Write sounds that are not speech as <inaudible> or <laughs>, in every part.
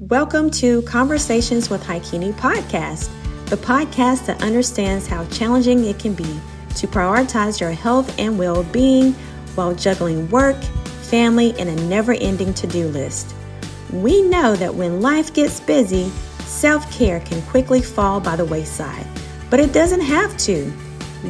Welcome to Conversations with Hicunni podcast, the podcast that understands how challenging it can be to prioritize your health and well being while juggling work, family, and a never ending to do list. We know that when life gets busy, self care can quickly fall by the wayside, but it doesn't have to.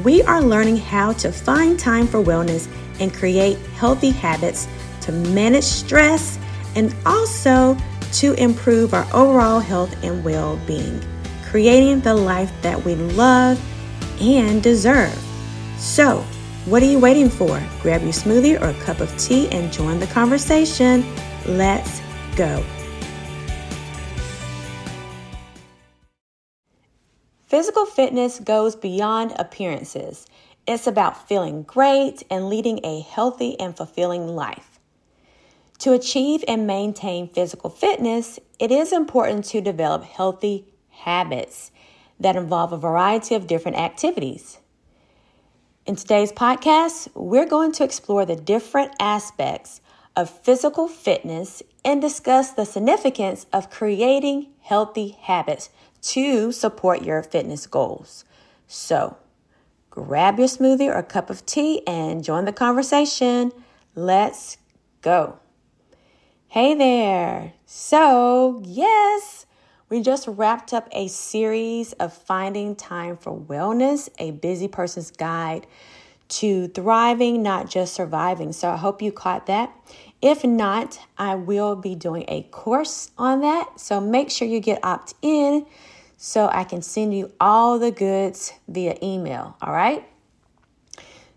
We are learning how to find time for wellness and create healthy habits to manage stress and also to improve our overall health and well being, creating the life that we love and deserve. So, what are you waiting for? Grab your smoothie or a cup of tea and join the conversation. Let's go. Physical fitness goes beyond appearances. It's about feeling great and leading a healthy and fulfilling life. To achieve and maintain physical fitness, it is important to develop healthy habits that involve a variety of different activities. In today's podcast, we're going to explore the different aspects of physical fitness and discuss the significance of creating healthy habits to support your fitness goals. So, grab your smoothie or a cup of tea and join the conversation. Let's go. Hey there. So, yes, we just wrapped up a series of Finding Time for Wellness, a busy person's guide to thriving, not just surviving. So, I hope you caught that. If not, I will be doing a course on that. So, make sure you get opt in so I can send you all the goods via email. All right.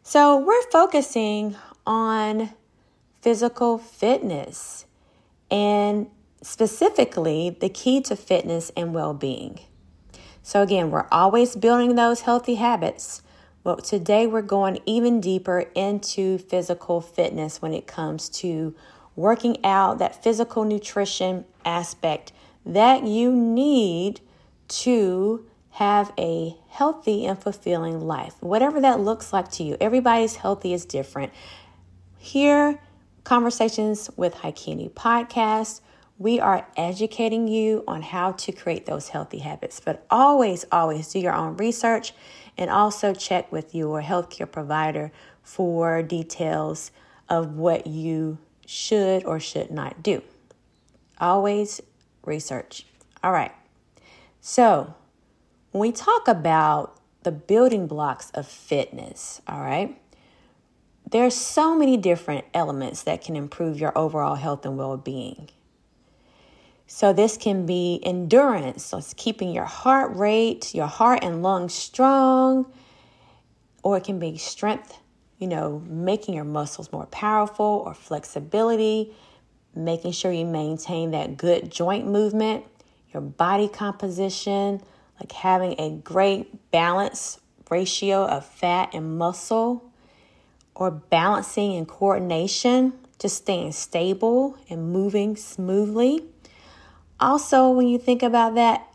So, we're focusing on physical fitness and specifically the key to fitness and well being. So, again, we're always building those healthy habits. But today we're going even deeper into physical fitness when it comes to working out that physical nutrition aspect that you need to have a healthy and fulfilling life. Whatever that looks like to you, everybody's healthy is different. Here, Conversations with Hicunni podcast. We are educating you on how to create those healthy habits, but always, always do your own research and also check with your healthcare provider for details of what you should or should not do. Always research. All right. So, when we talk about the building blocks of fitness, all right, there's so many different elements that can improve your overall health and well-being. So this can be endurance, so it's keeping your heart rate, your heart and lungs strong, or it can be strength, you know, making your muscles more powerful or flexibility, making sure you maintain that good joint movement, your body composition, like having a great balance ratio of fat and muscle or balancing and coordination, just staying stable and moving smoothly. Also, when you think about that,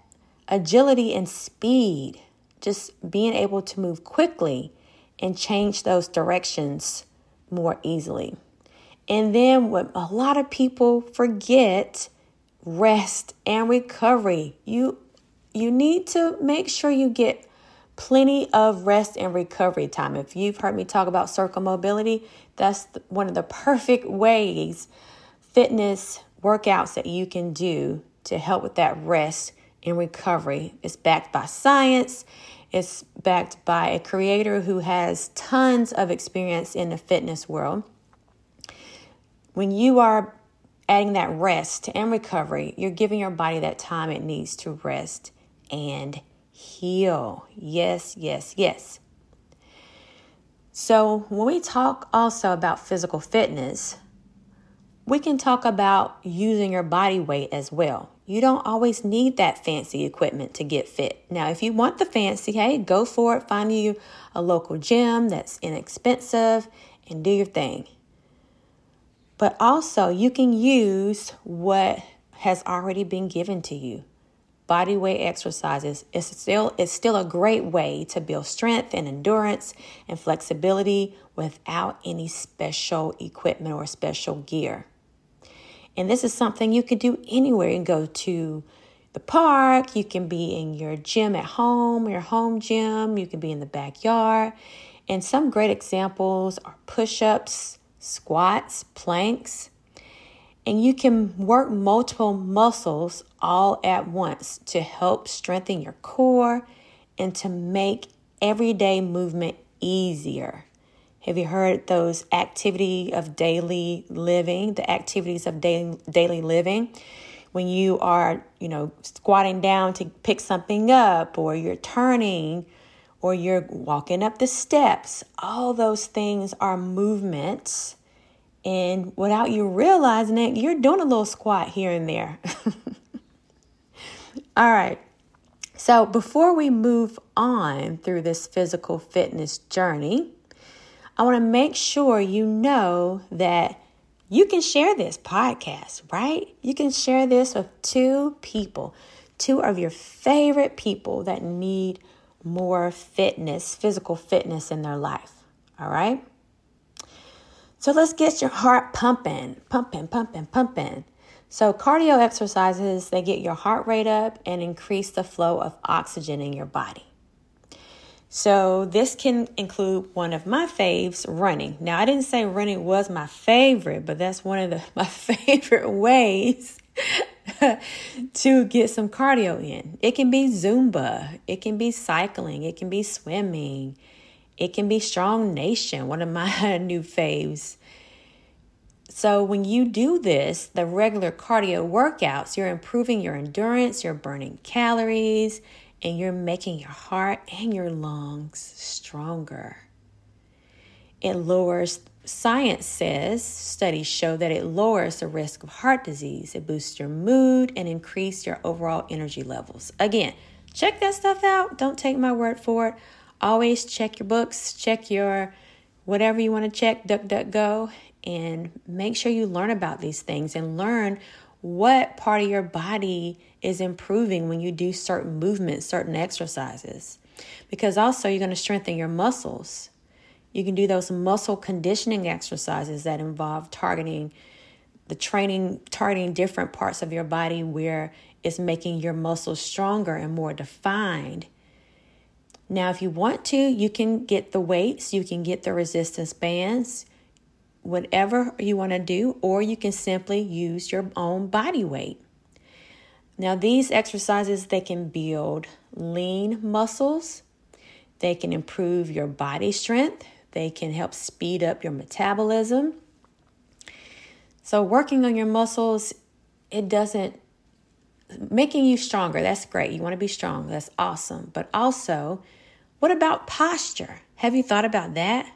agility and speed, just being able to move quickly and change those directions more easily. And then what a lot of people forget, rest and recovery. You you need to make sure you get plenty of rest and recovery time. If you've heard me talk about circle mobility, that's one of the perfect ways fitness workouts that you can do to help with that rest and recovery. It's backed by science. It's backed by a creator who has tons of experience in the fitness world. When you are adding that rest and recovery, you're giving your body that time it needs to rest and heal. Yes, yes, yes. So, when we talk also about physical fitness, we can talk about using your body weight as well. You don't always need that fancy equipment to get fit. Now, if you want the fancy, hey, go for it. Find you a local gym that's inexpensive and do your thing. But also, you can use what has already been given to you body weight exercises is still it's still a great way to build strength and endurance and flexibility without any special equipment or special gear. And this is something you could do anywhere. You can go to the park, you can be in your gym at home, your home gym, you can be in the backyard. And some great examples are push ups, squats, planks. And you can work multiple muscles all at once to help strengthen your core and to make everyday movement easier. Have you heard those activity of daily living, the activities of daily, daily living? When you are, you know, squatting down to pick something up or you're turning or you're walking up the steps, all those things are movements. And without you realizing it, you're doing a little squat here and there. <laughs> all right. So, before we move on through this physical fitness journey, I want to make sure you know that you can share this podcast, right? You can share this with two people, two of your favorite people that need more fitness, physical fitness in their life. All right? So let's get your heart pumping, pumping, pumping, pumping. So, cardio exercises, they get your heart rate up and increase the flow of oxygen in your body. So, this can include one of my faves, running. Now, I didn't say running was my favorite, but that's one of the, <laughs> my favorite ways <laughs> to get some cardio in. It can be Zumba, it can be cycling, it can be swimming, it can be Strong Nation, one of my <laughs> new faves. So, when you do this, the regular cardio workouts, you're improving your endurance, you're burning calories, and you're making your heart and your lungs stronger. It lowers, science says, studies show that it lowers the risk of heart disease. It boosts your mood and increase your overall energy levels. Again, check that stuff out. Don't take my word for it. Always check your books, check your whatever you want to check, DuckDuckGo, and make sure you learn about these things and learn what part of your body is improving when you do certain movements, certain exercises. Because also, you're going to strengthen your muscles. You can do those muscle conditioning exercises that involve targeting the training, targeting different parts of your body where it's making your muscles stronger and more defined. Now, if you want to, you can get the weights, you can get the resistance bands, whatever you want to do, or you can simply use your own body weight. Now, these exercises they can build lean muscles, they can improve your body strength, they can help speed up your metabolism. So, working on your muscles, it doesn't making you stronger. That's great. You want to be strong. That's awesome. But also, what about posture? Have you thought about that?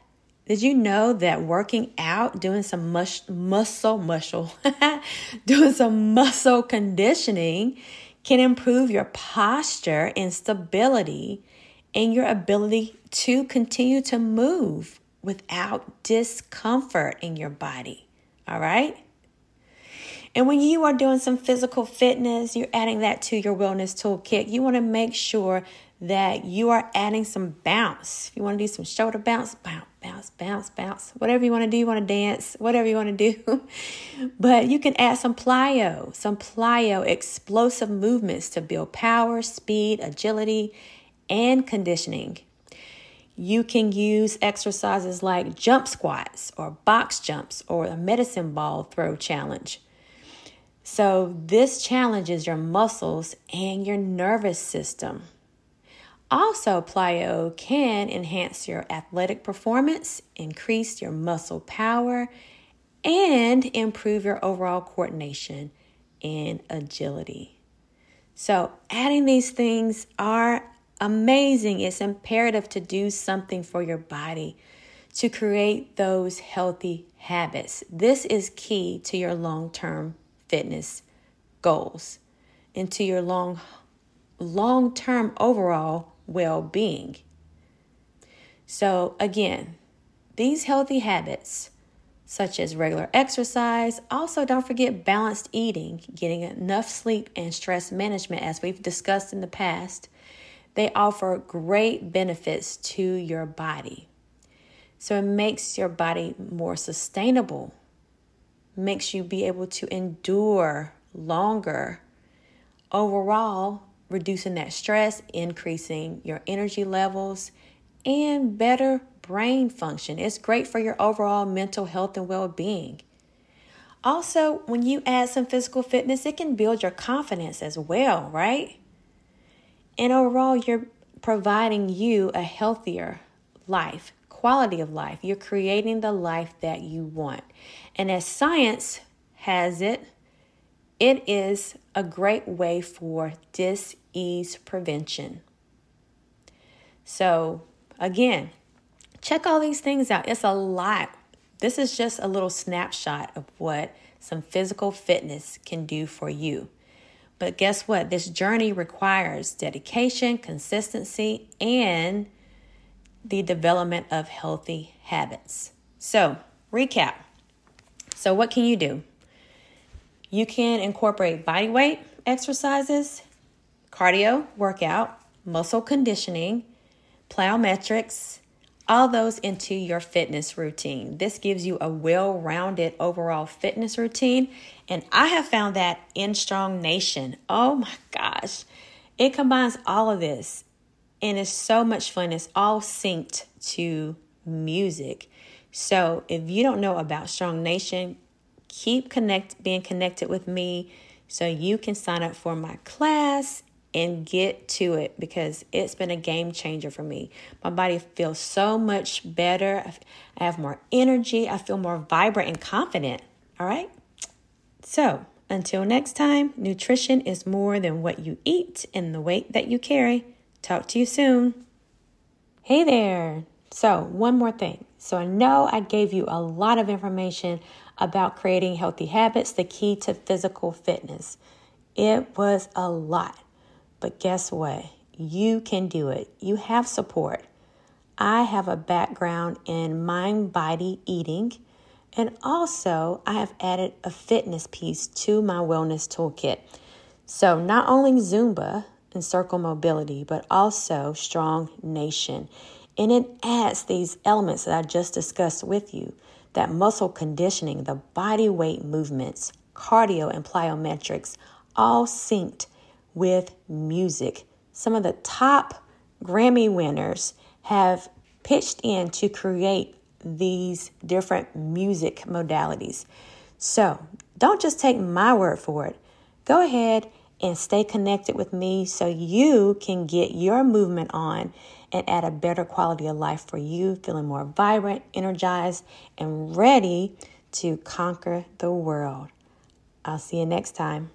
Did you know that working out, doing some mush, muscle, muscle, <laughs> doing some muscle conditioning can improve your posture and stability and your ability to continue to move without discomfort in your body? All right? And when you are doing some physical fitness, you're adding that to your wellness toolkit. You want to make sure that you are adding some bounce. If you want to do some shoulder bounce, bounce, bounce, bounce, bounce. Whatever you want to do, you want to dance, whatever you want to do. <laughs> but you can add some plyo, some plyo explosive movements to build power, speed, agility, and conditioning. You can use exercises like jump squats or box jumps or a medicine ball throw challenge. So, this challenges your muscles and your nervous system. Also, plyo can enhance your athletic performance, increase your muscle power, and improve your overall coordination and agility. So, adding these things are amazing. It's imperative to do something for your body to create those healthy habits. This is key to your long term fitness goals and to your long long term overall well being. So, again, these healthy habits, such as regular exercise, also don't forget balanced eating, getting enough sleep, and stress management, as we've discussed in the past, they offer great benefits to your body. So, it makes your body more sustainable, makes you be able to endure longer. Overall, reducing that stress, increasing your energy levels, and better brain function. It's great for your overall mental health and well being. Also, when you add some physical fitness, it can build your confidence as well, right? And overall, you're providing you a healthier life, quality of life. You're creating the life that you want. And as science has it, it is a great way for dis-ease prevention. So, again, check all these things out. It's a lot. This is just a little snapshot of what some physical fitness can do for you. But guess what? This journey requires dedication, consistency, and the development of healthy habits. So, recap. So, what can you do? You can incorporate body weight exercises, cardio, workout, muscle conditioning, plyometrics, all those into your fitness routine. This gives you a well rounded overall fitness routine. And I have found that in Strong Nation. Oh my gosh. It combines all of this and it's so much fun. It's all synced to music. So if you don't know about Strong Nation, keep connect being connected with me so you can sign up for my class and get to it because it's been a game changer for me. My body feels so much better. I have more energy. I feel more vibrant and confident. All right. So until next time, nutrition is more than what you eat and the weight that you carry. Talk to you soon. Hey there. So, one more thing. So, I know I gave you a lot of information about creating healthy habits, the key to physical fitness. It was a lot. But guess what? You can do it. You have support. I have a background in mind body eating, and also I have added a fitness piece to my wellness toolkit. So, not only Zumba, and circle mobility, but also strong nation. And it adds these elements that I just discussed with you that muscle conditioning, the body weight movements, cardio, and plyometrics, all synced with music. Some of the top Grammy winners have pitched in to create these different music modalities. So don't just take my word for it. Go ahead and stay connected with me so you can get your movement on and add a better quality of life for you, feeling more vibrant, energized, and ready to conquer the world. I'll see you next time.